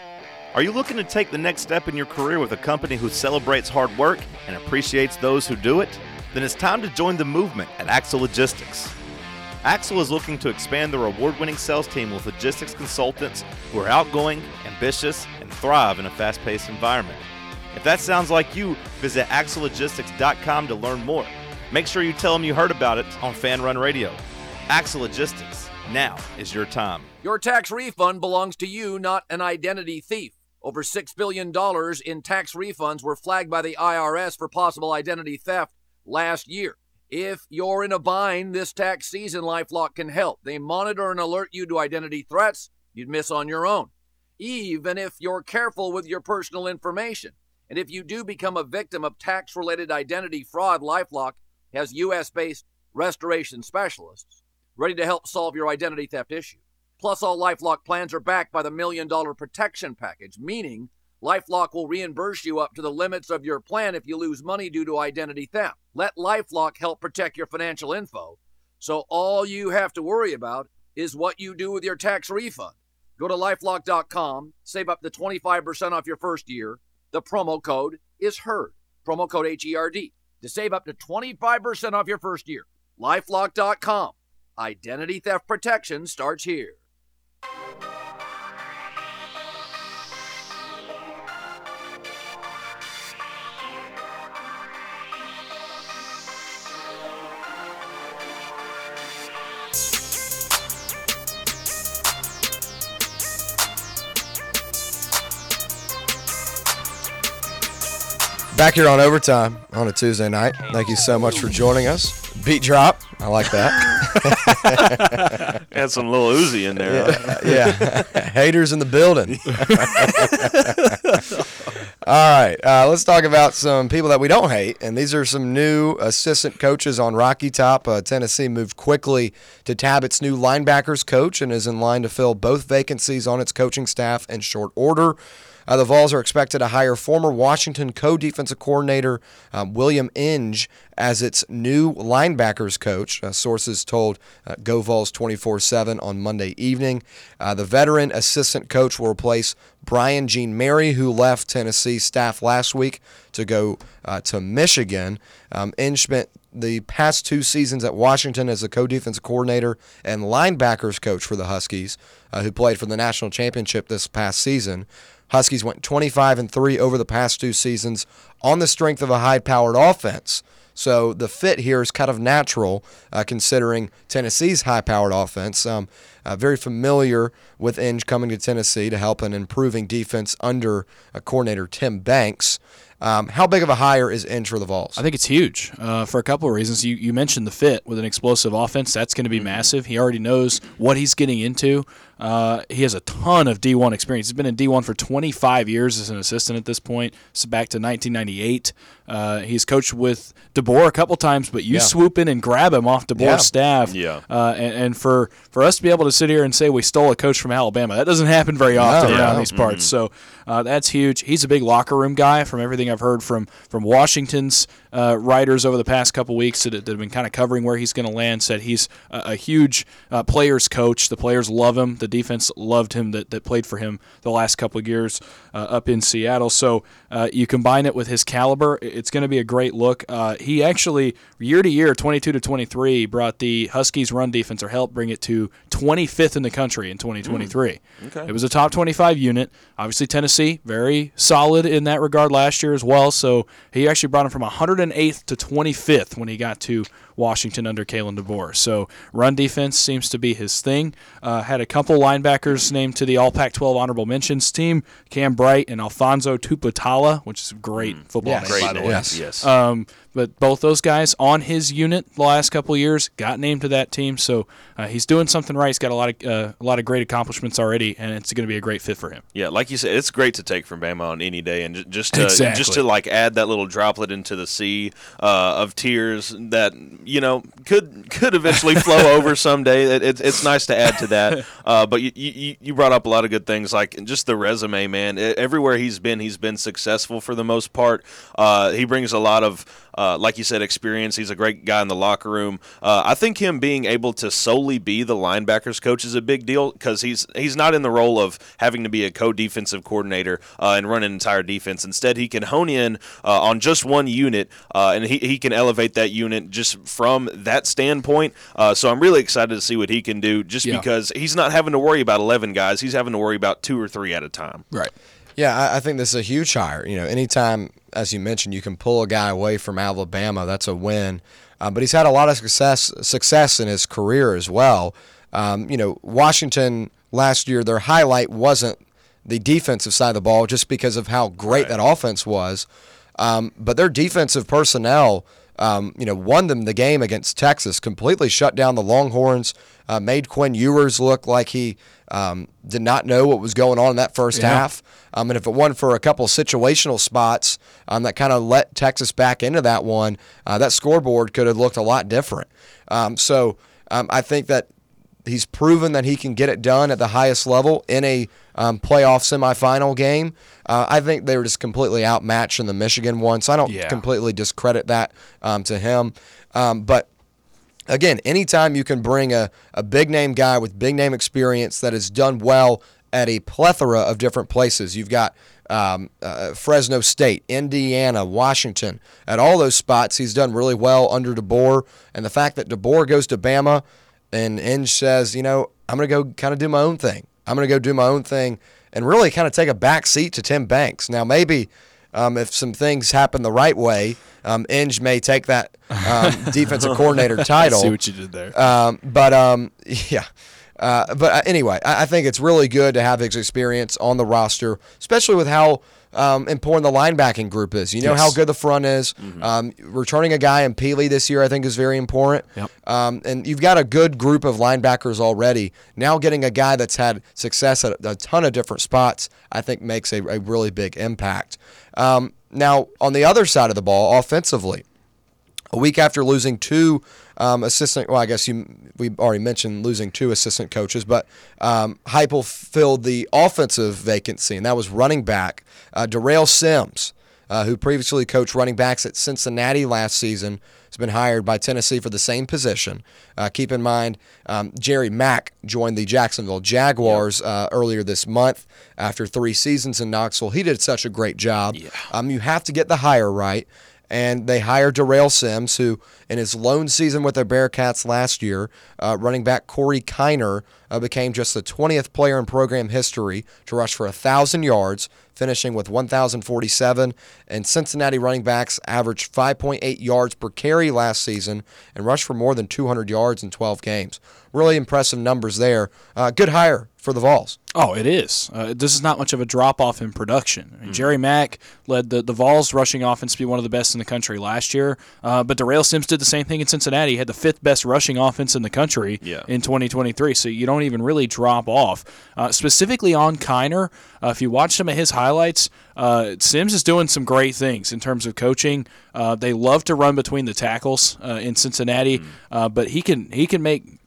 Are you looking to take the next step in your career with a company who celebrates hard work and appreciates those who do it? Then it's time to join the movement at Axle Logistics. Axle is looking to expand their award winning sales team with logistics consultants who are outgoing, ambitious, and thrive in a fast paced environment. If that sounds like you, visit axlelogistics.com to learn more. Make sure you tell them you heard about it on Fan Run Radio. Axle Logistics, now is your time. Your tax refund belongs to you, not an identity thief. Over $6 billion in tax refunds were flagged by the IRS for possible identity theft last year. If you're in a bind this tax season, Lifelock can help. They monitor and alert you to identity threats you'd miss on your own, even if you're careful with your personal information. And if you do become a victim of tax related identity fraud, Lifelock has US based restoration specialists ready to help solve your identity theft issue. Plus, all Lifelock plans are backed by the Million Dollar Protection Package, meaning Lifelock will reimburse you up to the limits of your plan if you lose money due to identity theft. Let Lifelock help protect your financial info. So all you have to worry about is what you do with your tax refund. Go to lifelock.com, save up to 25% off your first year. The promo code is HERD. Promo code H E R D to save up to 25% off your first year. Lifelock.com. Identity theft protection starts here. Back here on overtime on a Tuesday night. Thank you so much for joining us. Beat drop. I like that. Had some little Uzi in there. huh? yeah. Haters in the building. All right. Uh, let's talk about some people that we don't hate. And these are some new assistant coaches on Rocky Top. Uh, Tennessee moved quickly to tab its new linebackers coach and is in line to fill both vacancies on its coaching staff in short order. Uh, the Vols are expected to hire former Washington co defensive coordinator um, William Inge as its new linebackers coach. Uh, sources told uh, Go Vols 24 7 on Monday evening. Uh, the veteran assistant coach will replace Brian Jean Mary, who left Tennessee staff last week to go uh, to Michigan. Um, Inge spent the past two seasons at Washington as a co-defensive coordinator and linebackers coach for the Huskies, uh, who played for the national championship this past season. Huskies went 25 and 3 over the past two seasons on the strength of a high powered offense. So the fit here is kind of natural, uh, considering Tennessee's high-powered offense. Um, uh, very familiar with Inge coming to Tennessee to help an improving defense under uh, coordinator Tim Banks. Um, how big of a hire is Inge for the Vols? I think it's huge uh, for a couple of reasons. You, you mentioned the fit with an explosive offense. That's going to be massive. He already knows what he's getting into. Uh, he has a ton of D1 experience. He's been in D1 for 25 years as an assistant at this point. So back to 1998. Uh, he's coached with DeBoer a couple times, but you Yeah. swoop in and grab him off DeBoer's Yeah. staff. Yeah. Uh, and, and for, for us to be able to sit here and say we stole a coach from Alabama, that doesn't happen very often No, around these parts. So uh, that's huge. He's a big locker room guy. From everything I've heard from from Washington's uh, writers over the past couple weeks that, that have been kind of covering where he's going to land, said he's a, a huge uh, players coach. The players love him. The defense loved him that, that played for him the last couple of years uh, up in Seattle. So uh, you combine it with his caliber, it's going to be a great look. Uh, he actually year to year, 22 to 23, brought the Huskies run defense or helped bring it to 25th in the country in 2023. Okay. It was a top 25 unit. Obviously, Tennessee, very solid in that regard last year as well. So he actually brought him from 108th to 25th when he got to Washington under Kalen DeBoer. So run defense seems to be his thing. Uh, had a couple linebackers named to the All Pac 12 honorable mentions team Cam Bright and Alphonzo Tuputala, which is a great football Yes. name, by the way. Yes. Yes. Um, but both those guys on his unit the last couple years got named to that team, so uh, he's doing something right. He's got a lot of uh, a lot of great accomplishments already, and it's going to be a great fit for him. Yeah, like you said, it's great to take from Bama on any day, and just to Exactly. just to like add that little droplet into the sea uh, of tears that you know could could eventually flow over someday. It, it, it's nice to add to that. Uh, but you, you you brought up a lot of good things, like just the resume, man. Everywhere he's been, he's been successful for the most part. Uh, he brings a lot of uh, like you said, experience. He's a great guy in the locker room. Uh, I think him being able to solely be the linebackers coach is a big deal because he's he's not in the role of having to be a co-defensive coordinator uh, and run an entire defense. Instead, he can hone in uh, on just one unit uh, and he, he can elevate that unit just from that standpoint. Uh, so I'm really excited to see what he can do just Yeah. because he's not having to worry about 11 guys. He's having to worry about two or three at a time. Right. Yeah, I, I think this is a huge hire. You know, anytime, as you mentioned, you can pull a guy away from Alabama, that's a win. Uh, but he's had a lot of success success in his career as well. Um, you know, Washington last year, their highlight wasn't the defensive side of the ball just because of how great that offense was. Um, but their defensive personnel, um, you know, won them the game against Texas, completely shut down the Longhorns, uh, made Quinn Ewers look like he um, did not know what was going on in that first Yeah. half. Um, and if it wasn't for a couple situational spots um, that kind of let Texas back into that one, uh, that scoreboard could have looked a lot different. Um, so um, I think that he's proven that he can get it done at the highest level in a um, playoff semifinal game. Uh, I think they were just completely outmatched in the Michigan one, so I don't Yeah. completely discredit that um, to him. Um, but again, anytime you can bring a, a big name guy with big name experience that has done well at a plethora of different places, you've got um, uh, Fresno State, Indiana, Washington, at all those spots, he's done really well under DeBoer. And the fact that DeBoer goes to Bama and Inge says, you know, I'm going to go kind of do my own thing. I'm going to go do my own thing and really kind of take a back seat to Tim Banks. Now, maybe um, if some things happen the right way, um, Inge may take that um, defensive coordinator title. See what you did there. Um, but um, yeah. Uh, but uh, anyway, I, I think it's really good to have his experience on the roster, especially with how um, important the linebacking group is. You know Yes. how good the front is. Um, returning a guy in Pili this year, I think, is very important. Yep. Um, and you've got a good group of linebackers already. Now getting a guy that's had success at a ton of different spots, I think, makes a, a really big impact. Um, now, on the other side of the ball, offensively, a week after losing two um, assistant, well, I guess you we already mentioned losing two assistant coaches, but um, Heupel filled the offensive vacancy, and that was running back uh, Darrell Sims, uh, who previously coached running backs at Cincinnati last season, has been hired by Tennessee for the same position. Uh, keep in mind, um, Jerry Mack joined the Jacksonville Jaguars uh, earlier this month after three seasons in Knoxville. He did such a great job. Um, you have to get the hire right. And they hired Darrell Sims, who in his lone season with the Bearcats last year, uh, running back Corey Kiner uh, became just the 20th player in program history to rush for 1,000 yards, finishing with 1,047. And Cincinnati running backs averaged 5.8 yards per carry last season and rushed for more than 200 yards in 12 games. Really impressive numbers there. Uh, good hire for the Vols. Oh, it is. Uh, this is not much of a drop off in production. I mean, Jerry Mack led the, the Vols rushing offense to be one of the best in the country last year, uh, but Darrell Sims did the same thing in Cincinnati. He had the fifth best rushing offense in the country Yeah. in 2023, so you don't even really drop off. Uh, specifically on Kiner, uh, if you watch some of his highlights, uh, Sims is doing some great things in terms of coaching. Uh, they love to run between the tackles uh, in Cincinnati, uh, but he can he can make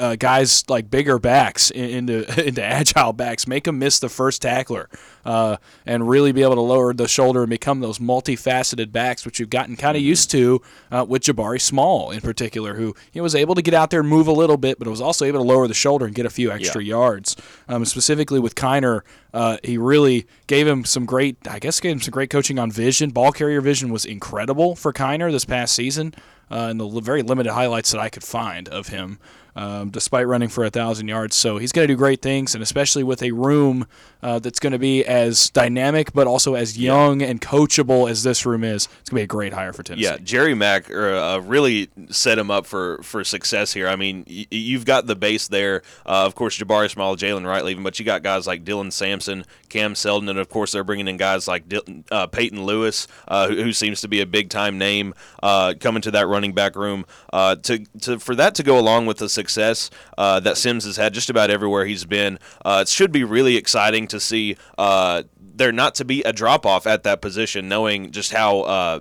uh, guys like bigger backs into into agile backs, make them miss the first tackler, uh, and really be able to lower the shoulder and become those multifaceted backs, which you've gotten kind of used to uh, with Jabari Small in particular, who he was able to get out there and move a little bit, but was also able to lower the shoulder and get a few extra yards. Um, specifically with Kiner, uh, he really gave him some great, I guess, gave him some great coaching on vision. Ball carrier vision was incredible for Kiner this past season, uh, and the very limited highlights that I could find of him um, despite running for a thousand yards. So he's going to do great things, and especially with a room uh, that's going to be as dynamic but also as young and coachable as this room is, it's going to be a great hire for Tennessee. Yeah, Jerry Mack uh, really set him up for, for success here. I mean, y- you've got the base there. Uh, of course, Jabari Small, Jaylen Wright leaving, but you got guys like Dylan Sampson, Cam Seldon, and of course they're bringing in guys like Dil- uh, Peyton Lewis, uh, who, who seems to be a big time name uh, coming to that running back room. Uh, to, to for that to go along with the success uh, that Sims has had just about everywhere he's been, uh, it should be really exciting to see uh, there not to be a drop off at that position, knowing just how uh,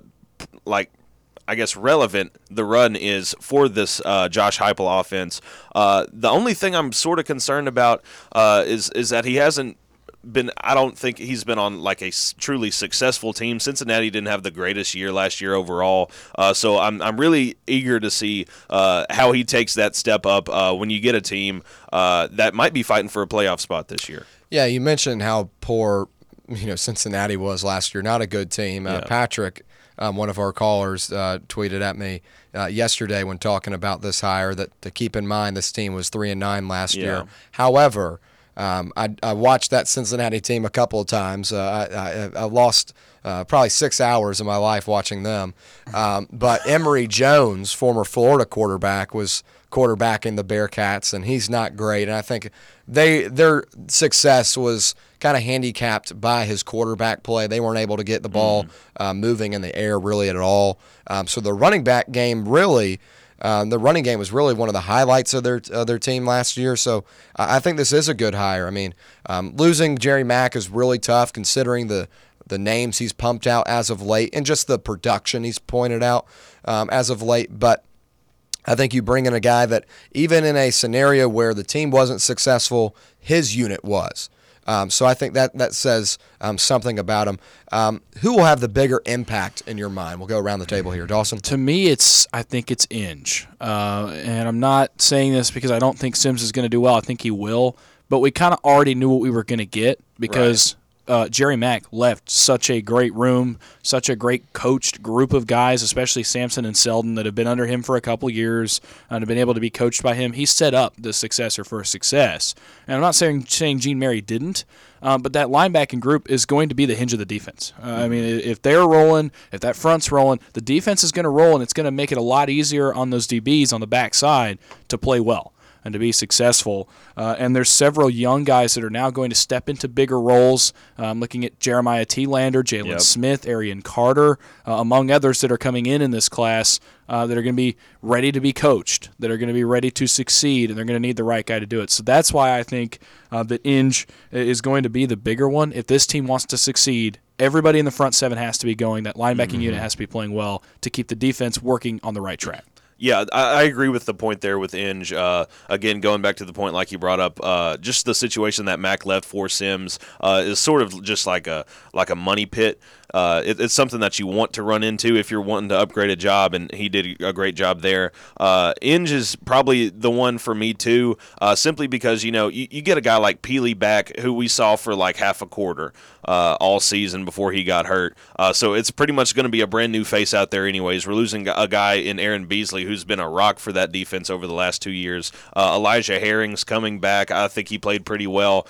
like I guess relevant the run is for this uh, Josh Heupel offense. Uh, the only thing I'm sort of concerned about uh, is is that he hasn't been. I don't think he's been on like a truly successful team. Cincinnati didn't have the greatest year last year overall, uh, so I'm I'm really eager to see uh, how he takes that step up uh, when you get a team uh, that might be fighting for a playoff spot this year. Yeah, you mentioned how poor you know Cincinnati was last year. Not a good team. Uh, Yeah. Patrick, um, one of our callers, uh, tweeted at me uh, yesterday when talking about this hire that to keep in mind this team was three and nine last Yeah. year. However, um, I, I watched that Cincinnati team a couple of times. Uh, I, I, I lost uh, probably six hours of my life watching them. Um, but Emory Jones, former Florida quarterback, was quarterbacking the Bearcats, and he's not great. And I think they their success was kind of handicapped by his quarterback play. They weren't able to get the ball uh, moving in the air really at all. Um, so the running back game really. Um, the running game was really one of the highlights of their of their team last year. So I I think this is a good hire. I mean, um, losing Jerry Mack is really tough considering the the names he's pumped out as of late and just the production he's pointed out um, as of late. But I think you bring in a guy that even in a scenario where the team wasn't successful, his unit was. Um, so I think that that says um, something about him. Um, who will have the bigger impact in your mind? We'll go around the table here, Dawson. To me, it's I think it's Inge, uh, and I'm not saying this because I don't think Sims is going to do well. I think he will, but we kind of already knew what we were going to get because uh, Jerry Mack left such a great room, such a great coached group of guys, especially Sampson and Seldon that have been under him for a couple years and have been able to be coached by him. He set up the successor for success, and I'm not saying saying Gene Mary didn't. Um, but that linebacking group is going to be the hinge of the defense. Uh, I mean, if they're rolling, if that front's rolling, the defense is going to roll, and it's going to make it a lot easier on those DBs on the backside to play well and to be successful. Uh, and there's several young guys that are now going to step into bigger roles. Uh, I'm looking at Jeremiah Telander, Jalen Yep. Smith, Arion Carter, uh, among others that are coming in in this class uh, that are going to be ready to be coached, that are going to be ready to succeed, and they're going to need the right guy to do it. So that's why I think uh, that Inge is going to be the bigger one. If this team wants to succeed, everybody in the front seven has to be going. That linebacking unit has to be playing well to keep the defense working on the right track. Yeah, I, I agree with the point there with Inge. Uh, again, going back to the point like you brought up, uh, just the situation that Mack left for Sims uh, is sort of just like a like a money pit. Uh, it, it's something that you want to run into if you're wanting to upgrade a job, and he did a great job there. Uh, Inge is probably the one for me too, uh, simply because you know you, you get a guy like Pili back who we saw for like half a quarter uh, all season before he got hurt. Uh, so it's pretty much going to be a brand new face out there, anyways. We're losing a guy in Aaron Beasley who's been a rock for that defense over the last two years. Uh, Elijah Herring's coming back. I think he played pretty well,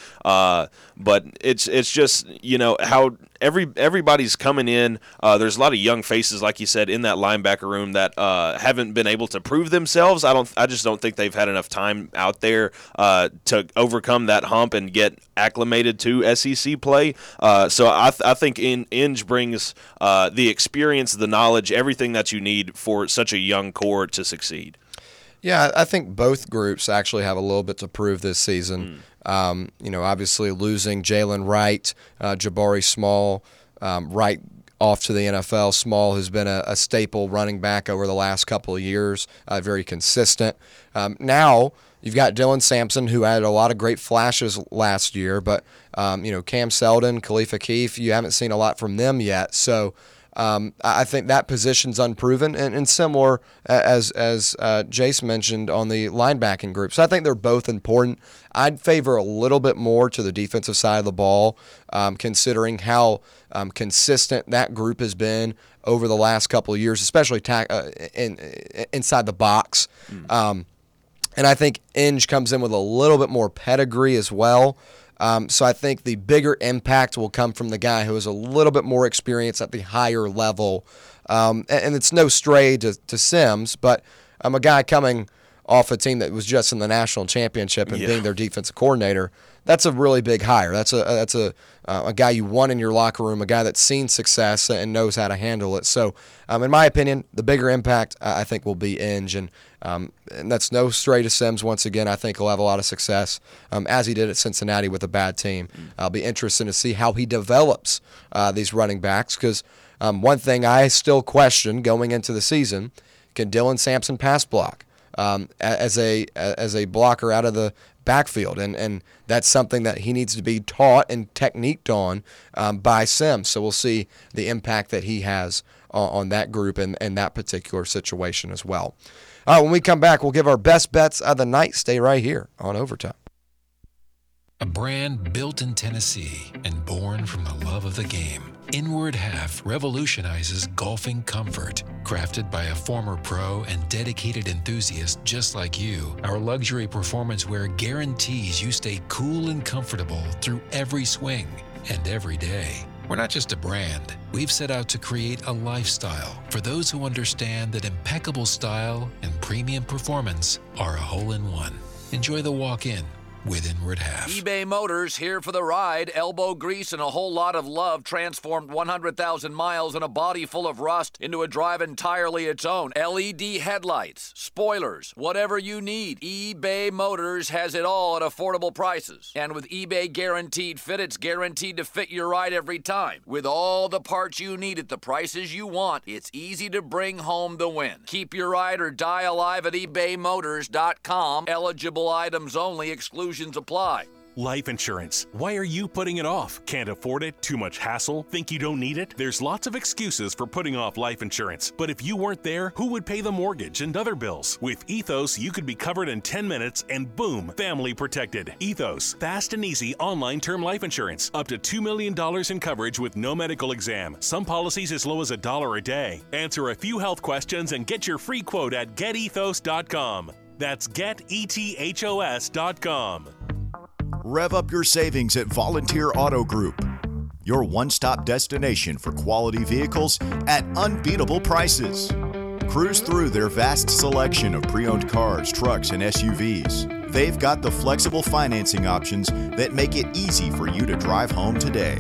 but it's it's just you know how every everybody's coming in. Uh, there's a lot of young faces, like you said, in that linebacker room that uh, haven't been able to prove themselves. I don't. I just don't think they've had enough time out there uh, to overcome that hump and get acclimated to SEC play. Uh, so I, th- I think in Inge brings uh, the experience, the knowledge, everything that you need for such a young core to succeed. Yeah, I think both groups actually have a little bit to prove this season. Um, you know, obviously losing Jaylen Wright, uh, Jabari Small, um, Wright off to the NFL. Small has been a, a staple running back over the last couple of years, uh, very consistent. Um, now you've got Dylan Sampson, who had a lot of great flashes last year, but um, you know Cam Seldon, Khalifa Keith, you haven't seen a lot from them yet. So. Um, I think that position's unproven and, and similar as as uh, Jace mentioned on the linebacking group. So I think they're both important. I'd favor a little bit more to the defensive side of the ball, um, considering how um, consistent that group has been over the last couple of years, especially ta- uh, in, inside the box. Um, and I think Inge comes in with a little bit more pedigree as well. Um, so I think the bigger impact will come from the guy who is a little bit more experienced at the higher level. Um, and, and it's no stray to, to Sims, but I'm a guy coming off a team that was just in the national championship and Yeah. being their defensive coordinator. That's a really big hire. That's a that's a uh, a guy you want in your locker room, a guy that's seen success and knows how to handle it. So, um, in my opinion, the bigger impact uh, I think will be Inge, and um, and that's no stray to Sims. Once again, I think he'll have a lot of success um, as he did at Cincinnati with a bad team. I'll be interested to see how he develops uh, these running backs because um, one thing I still question going into the season: can Dylan Sampson pass block? Um, as a as a blocker out of the backfield, and and that's something that he needs to be taught and techniqued on um, by Sims. So we'll see the impact that he has on, on that group and, and that particular situation as well. Right, when we come back, we'll give our best bets of the night. Stay right here on overtime. A brand built in Tennessee and born from the love of the game. Inward Half revolutionizes golfing comfort. Crafted by a former pro and dedicated enthusiast just like you, our luxury performance wear guarantees you stay cool and comfortable through every swing and every day. We're not just a brand, we've set out to create a lifestyle for those who understand that impeccable style and premium performance are a hole in one. Enjoy the walk in with Inward Half. eBay Motors here for the ride. Elbow grease and a whole lot of love transformed 100,000 miles and a body full of rust into a drive entirely its own. LED headlights, spoilers, whatever you need. eBay Motors has it all at affordable prices. And with eBay Guaranteed Fit, it's guaranteed to fit your ride every time. With all the parts you need at the prices you want, it's easy to bring home the win. Keep your ride or die alive at ebaymotors.com. Eligible items only, exclusions apply. Life insurance. Why are you putting it off? Can't afford it? Too much hassle? Think you don't need it? There's lots of excuses for putting off life insurance. But if you weren't there, who would pay the mortgage and other bills? With Ethos, you could be covered in 10 minutes and boom, family protected. Ethos, fast and easy online term life insurance. Up to $2 million in coverage with no medical exam. Some policies as low as a dollar a day. Answer a few health questions and get your free quote at getethos.com. That's getethos.com. Rev up your savings at Volunteer Auto Group, your one stop destination for quality vehicles at unbeatable prices. Cruise through their vast selection of pre owned cars, trucks, and SUVs. They've got the flexible financing options that make it easy for you to drive home today.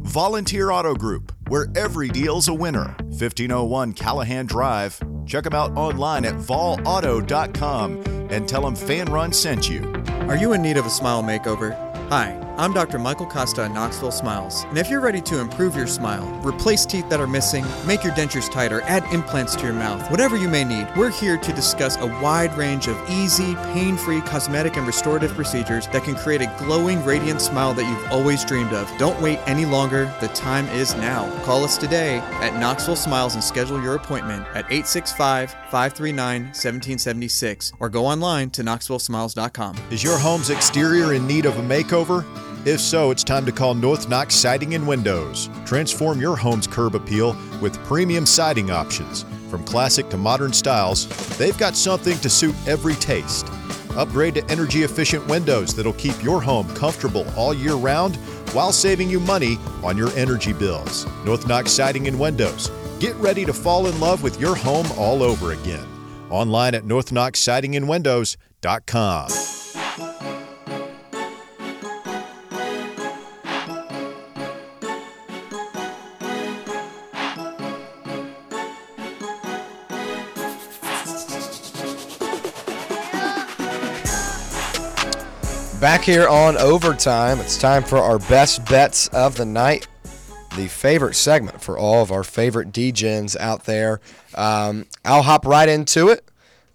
Volunteer Auto Group, where every deal's a winner. 1501 Callahan Drive. Check them out online at volauto.com and tell them Fanrun sent you. Are you in need of a smile makeover? Hi, I'm Dr. Michael Costa at Knoxville Smiles. And if you're ready to improve your smile, replace teeth that are missing, make your dentures tighter, add implants to your mouth, whatever you may need, we're here to discuss a wide range of easy, pain free cosmetic and restorative procedures that can create a glowing, radiant smile that you've always dreamed of. Don't wait any longer. The time is now. Call us today at Knoxville Smiles and schedule your appointment at 865 539 1776 or go online to knoxvillesmiles.com. Is your home's exterior in need of a makeover? If so, it's time to call North Knox Siding and Windows. Transform your home's curb appeal with premium siding options. From classic to modern styles, they've got something to suit every taste. Upgrade to energy efficient windows that'll keep your home comfortable all year round while saving you money on your energy bills. North Knox Siding and Windows. Get ready to fall in love with your home all over again. Online at northknoxsidingandwindows.com. Back here on overtime, it's time for our best bets of the night. The favorite segment for all of our favorite DGens out there. Um, I'll hop right into it.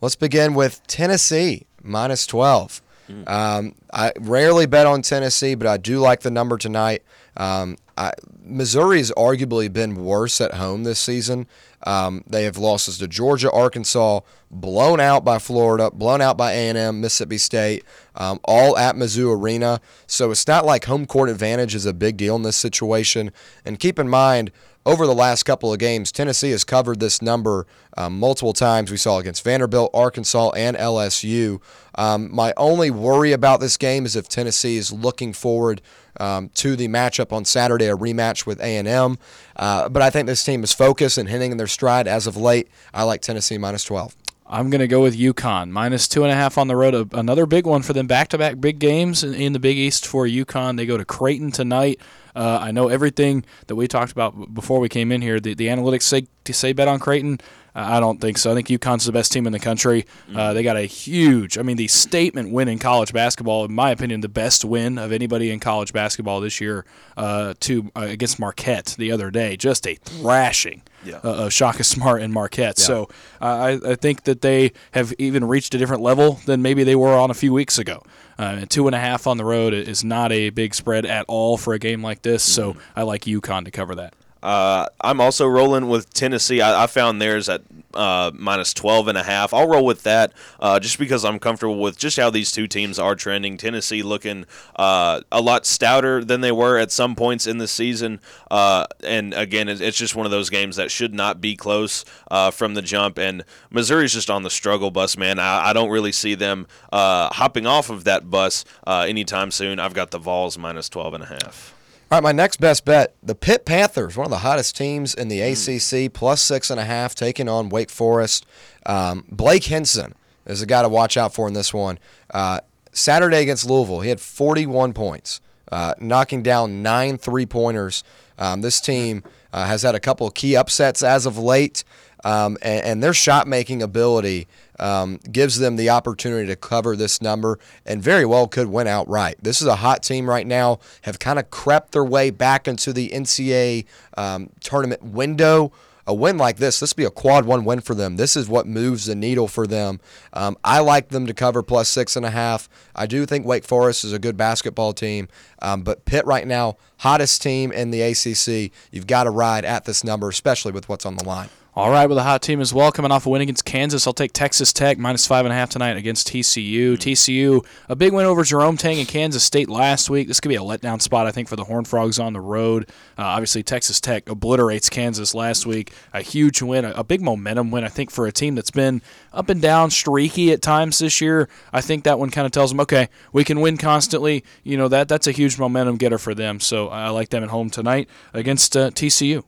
Let's begin with Tennessee minus 12. Um, I rarely bet on Tennessee, but I do like the number tonight. Um, I, Missouri has arguably been worse at home this season. Um, they have losses to Georgia, Arkansas, blown out by Florida, blown out by A&M, Mississippi State, um, all at Mizzou Arena. So it's not like home court advantage is a big deal in this situation. And keep in mind, over the last couple of games, Tennessee has covered this number um, multiple times. We saw against Vanderbilt, Arkansas, and LSU. Um, my only worry about this game is if Tennessee is looking forward um, to the matchup on Saturday, a rematch with A&M. Uh, but I think this team is focused and hitting in their stride as of late. I like Tennessee minus 12. I'm going to go with UConn minus two and a half on the road. Another big one for them. Back to back big games in, the Big East for UConn. They go to Creighton tonight. Uh, I know everything that we talked about before we came in here. The, the analytics say say bet on Creighton. Uh, I don't think so. I think UConn's the best team in the country. Uh, they got a huge, I mean, the statement win in college basketball. In my opinion, the best win of anybody in college basketball this year uh, to uh, against Marquette the other day. Just a thrashing Yeah. uh, of Shaka Smart and Marquette. Yeah. So uh, I, I think that they have even reached a different level than maybe they were on a few weeks ago. Uh, two and a half on the road is not a big spread at all for a game like this. So I like UConn to cover that. Uh, I'm also rolling with Tennessee. I, I found theirs at uh, minus 12 and a half. I'll roll with that uh, just because I'm comfortable with just how these two teams are trending. Tennessee looking uh, a lot stouter than they were at some points in the season. Uh, and again, it- it's just one of those games that should not be close uh, from the jump. And Missouri's just on the struggle bus, man. I, I don't really see them hopping off of that bus anytime soon. I've got the Vols minus 12 and a half. All right, my next best bet: the Pitt Panthers, one of the hottest teams in the ACC, plus six and a half, taking on Wake Forest. Um, Blake Hinson is a guy to watch out for in this one. Uh, Saturday against Louisville, he had 41 points, uh, knocking down nine three pointers. Um, this team uh, has had a couple of key upsets as of late, um, and, and their shot making ability um, gives them the opportunity to cover this number and very well could win outright. This is a hot team right now, have kind of crept their way back into the NCAA um, tournament window. A win like this, this would be a quad one win for them. This is what moves the needle for them. Um, I like them to cover plus six and a half. I do think Wake Forest is a good basketball team, um, but Pitt right now, hottest team in the ACC. You've got to ride at this number, especially with what's on the line. All right, with a hot team as well, coming off a win against Kansas, I'll take Texas Tech minus five and a half tonight against TCU. TCU, a big win over Jerome Tang and Kansas State last week. This could be a letdown spot, I think, for the Horned Frogs on the road. Uh, obviously, Texas Tech obliterates Kansas last week. A huge win, a, a big momentum win, I think, for a team that's been up and down, streaky at times this year. I think that one kind of tells them, okay, we can win constantly. You know that that's a huge momentum getter for them. So I like them at home tonight against uh, TCU.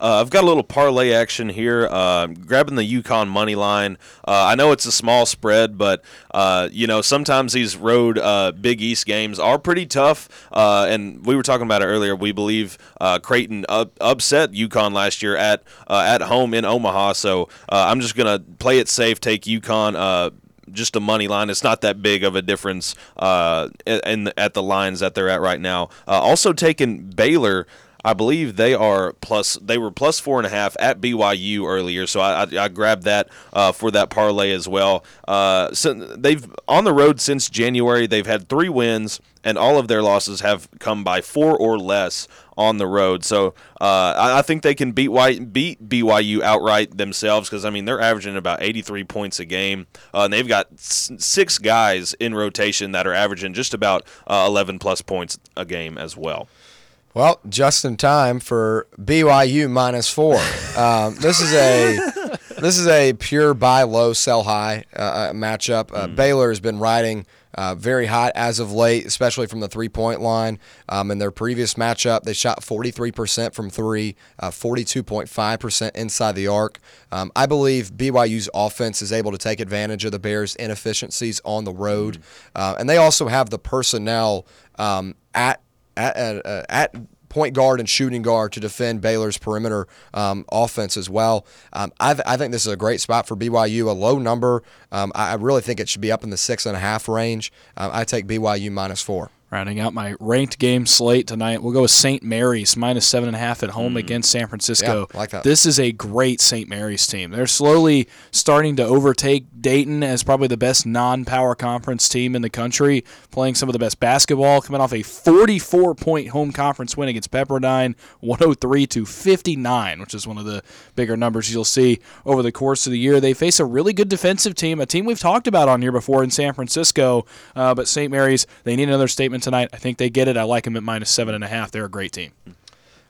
Uh, I've got a little parlay action here. Uh, grabbing the UConn money line. Uh, I know it's a small spread, but uh, you know sometimes these road uh, Big East games are pretty tough. Uh, and we were talking about it earlier. We believe Creighton up, upset UConn last year at at home in Omaha. So I'm just gonna play it safe. Take UConn. Just a money line. It's not that big of a difference uh, in, at the lines that they're at right now. Uh, also taking Baylor. I believe they are plus. They were plus four and a half at BYU earlier, so I, I, I grabbed that uh, for that parlay as well. Uh, so they've on the road since January. They've had three wins, and all of their losses have come by four or less on the road. So uh, I, I think they can beat beat BYU outright themselves because I mean they're averaging about 83 points a game, uh, and they've got s- six guys in rotation that are averaging just about uh, 11 plus points a game as well. Well, just in time for BYU minus four. Um, this is a this is a pure buy low, sell high uh, matchup. Uh, Baylor has been riding uh, very hot as of late, especially from the three point line. Um, in their previous matchup, they shot 43% from three, uh, 42.5% inside the arc. Um, I believe BYU's offense is able to take advantage of the Bears' inefficiencies on the road, uh, and they also have the personnel um, at at at, uh, at point guard and shooting guard to defend Baylor's perimeter um, offense as well. Um, I, I think this is a great spot for BYU. A low number. Um, I, I really think it should be up in the six and a half range. Um, I take BYU minus four. Rounding out my ranked game slate tonight, we'll go with St. Mary's minus seven and a half at home against San Francisco. Yeah, like that. This is a great St. Mary's team. They're slowly starting to overtake Dayton as probably the best non-power conference team in the country, playing some of the best basketball, coming off a 44-point home conference win against Pepperdine, 103 to 59, which is one of the bigger numbers you'll see over the course of the year. They face a really good defensive team, a team we've talked about on here before in San Francisco, uh, but St. Mary's they need another statement tonight. I think they get it. I like them at minus seven and a half. They're a great team.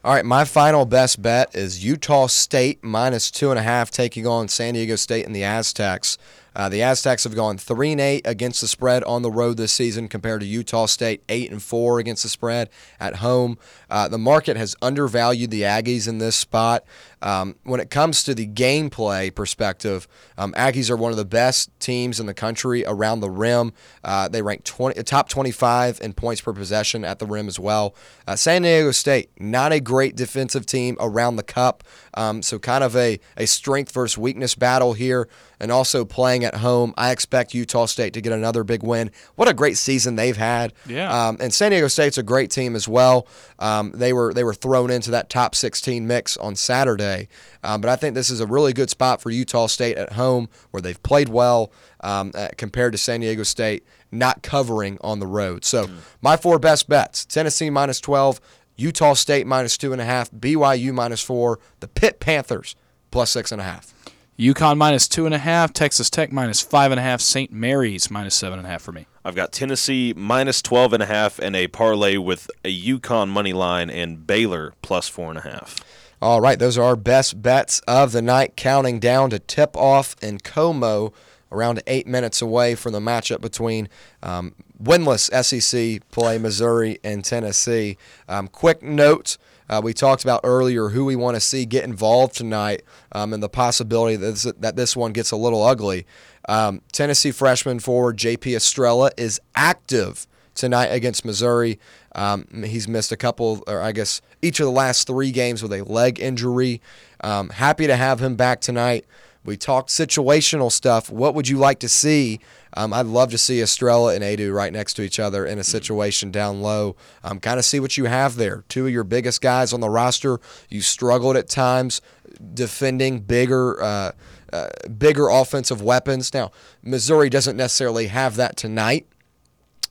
All right, my final best bet is Utah State minus two and a half taking on San Diego State and the Aztecs. Uh, the Aztecs have gone three and eight against the spread on the road this season, compared to Utah State eight and four against the spread at home. Uh, the market has undervalued the Aggies in this spot. Um, when it comes to the gameplay perspective, um, Aggies are one of the best teams in the country around the rim. Uh, they rank 20, top 25 in points per possession at the rim as well. Uh, San Diego State, not a great defensive team around the cup, um, so kind of a, a strength versus weakness battle here. And also playing at home, I expect Utah State to get another big win. What a great season they've had! Yeah. Um, and San Diego State's a great team as well. Um, they were they were thrown into that top 16 mix on Saturday, um, but I think this is a really good spot for Utah State at home, where they've played well um, uh, compared to San Diego State not covering on the road. So my four best bets: Tennessee minus 12, Utah State minus two and a half, BYU minus four, the Pitt Panthers plus six and a half. UConn minus two and a half, Texas Tech minus five and a half, St. Mary's minus seven and a half for me. I've got Tennessee minus minus twelve and a and a parlay with a UConn money line and Baylor plus four and a half. All right, those are our best bets of the night, counting down to tip off in Como, around eight minutes away from the matchup between um, winless SEC play Missouri and Tennessee. Um, quick note. Uh, we talked about earlier who we want to see get involved tonight um, and the possibility that this, that this one gets a little ugly. Um, Tennessee freshman forward J.P. Estrella is active tonight against Missouri. Um, he's missed a couple, or I guess each of the last three games with a leg injury. Um, happy to have him back tonight. We talked situational stuff. What would you like to see? Um, I'd love to see Estrella and Aidoo right next to each other in a situation down low. Um, kind of see what you have there. Two of your biggest guys on the roster. You struggled at times defending bigger. Uh, uh, bigger offensive weapons. Now, Missouri doesn't necessarily have that tonight,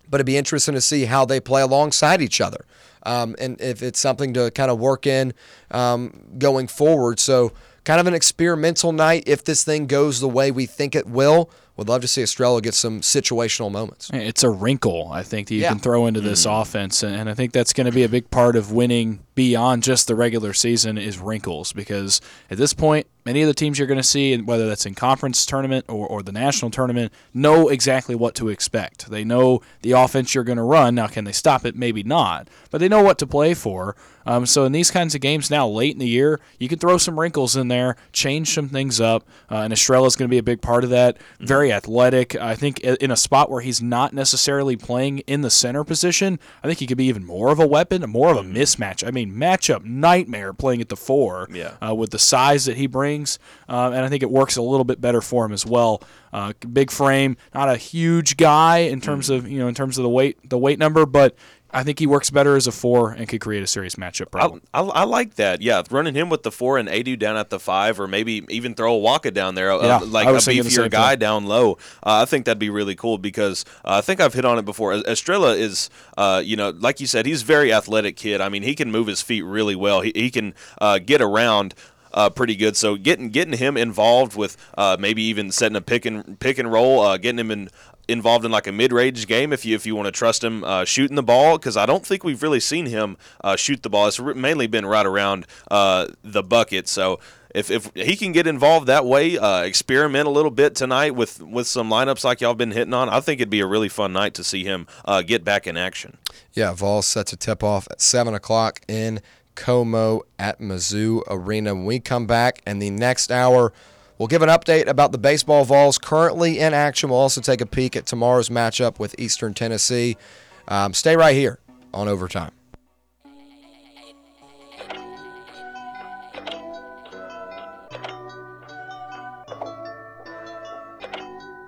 but it'd be interesting to see how they play alongside each other. Um, and if it's something to kind of work in um, going forward. So, kind of an experimental night. If this thing goes the way we think it will, would love to see Estrella get some situational moments. It's a wrinkle, I think, that you Yeah. can throw into this mm-hmm. offense, and I think that's going to be a big part of winning beyond just the regular season is wrinkles. Because at this point, many of the teams you're going to see, and whether that's in conference tournament or, or the national tournament, know exactly what to expect. They know the offense you're going to run. Now, can they stop it? Maybe not, but they know what to play for. Um, so in these kinds of games now, late in the year, you can throw some wrinkles in there. there, change some things up. Uh, and Estrella is going to be a big part of that. Very athletic. I think in a spot where he's not necessarily playing in the center position, I think he could be even more of a weapon, more of a mismatch. I mean, matchup nightmare playing at the four Yeah. uh, with the size that he brings. Um, and I think it works a little bit better for him as well. Uh, big frame, not a huge guy in terms of you know in terms of the weight the weight number, but I think he works better as a four and could create a serious matchup I, problem. I, I like that. Yeah, running him with the four and Aidoo down at the five, or maybe even throw Awaka down there, uh, like I a was thinking the beefier guy thing. down low. Uh, I think that'd be really cool because uh, I think I've hit on it before. Estrella is, uh, you know, like you said, he's a very athletic kid. I mean, he can move his feet really well. He, he can uh, get around. Uh, pretty good. So getting getting him involved with uh, maybe even setting a pick and pick and roll, uh, getting him in, involved in like a mid range game if you if you want to trust him uh, shooting the ball because I don't think we've really seen him uh, shoot the ball. It's mainly been right around uh, the bucket. So. If, if he can get involved that way, uh, experiment a little bit tonight with, with some lineups like y'all been hitting on, I think it'd be a really fun night to see him uh, get back in action. Yeah, Vols set to tip off at 7 o'clock in Como at Mizzou Arena. When we come back in the next hour, we'll give an update about the baseball Vols currently in action. We'll also take a peek at tomorrow's matchup with Eastern Tennessee. Um, stay right here on Overtime.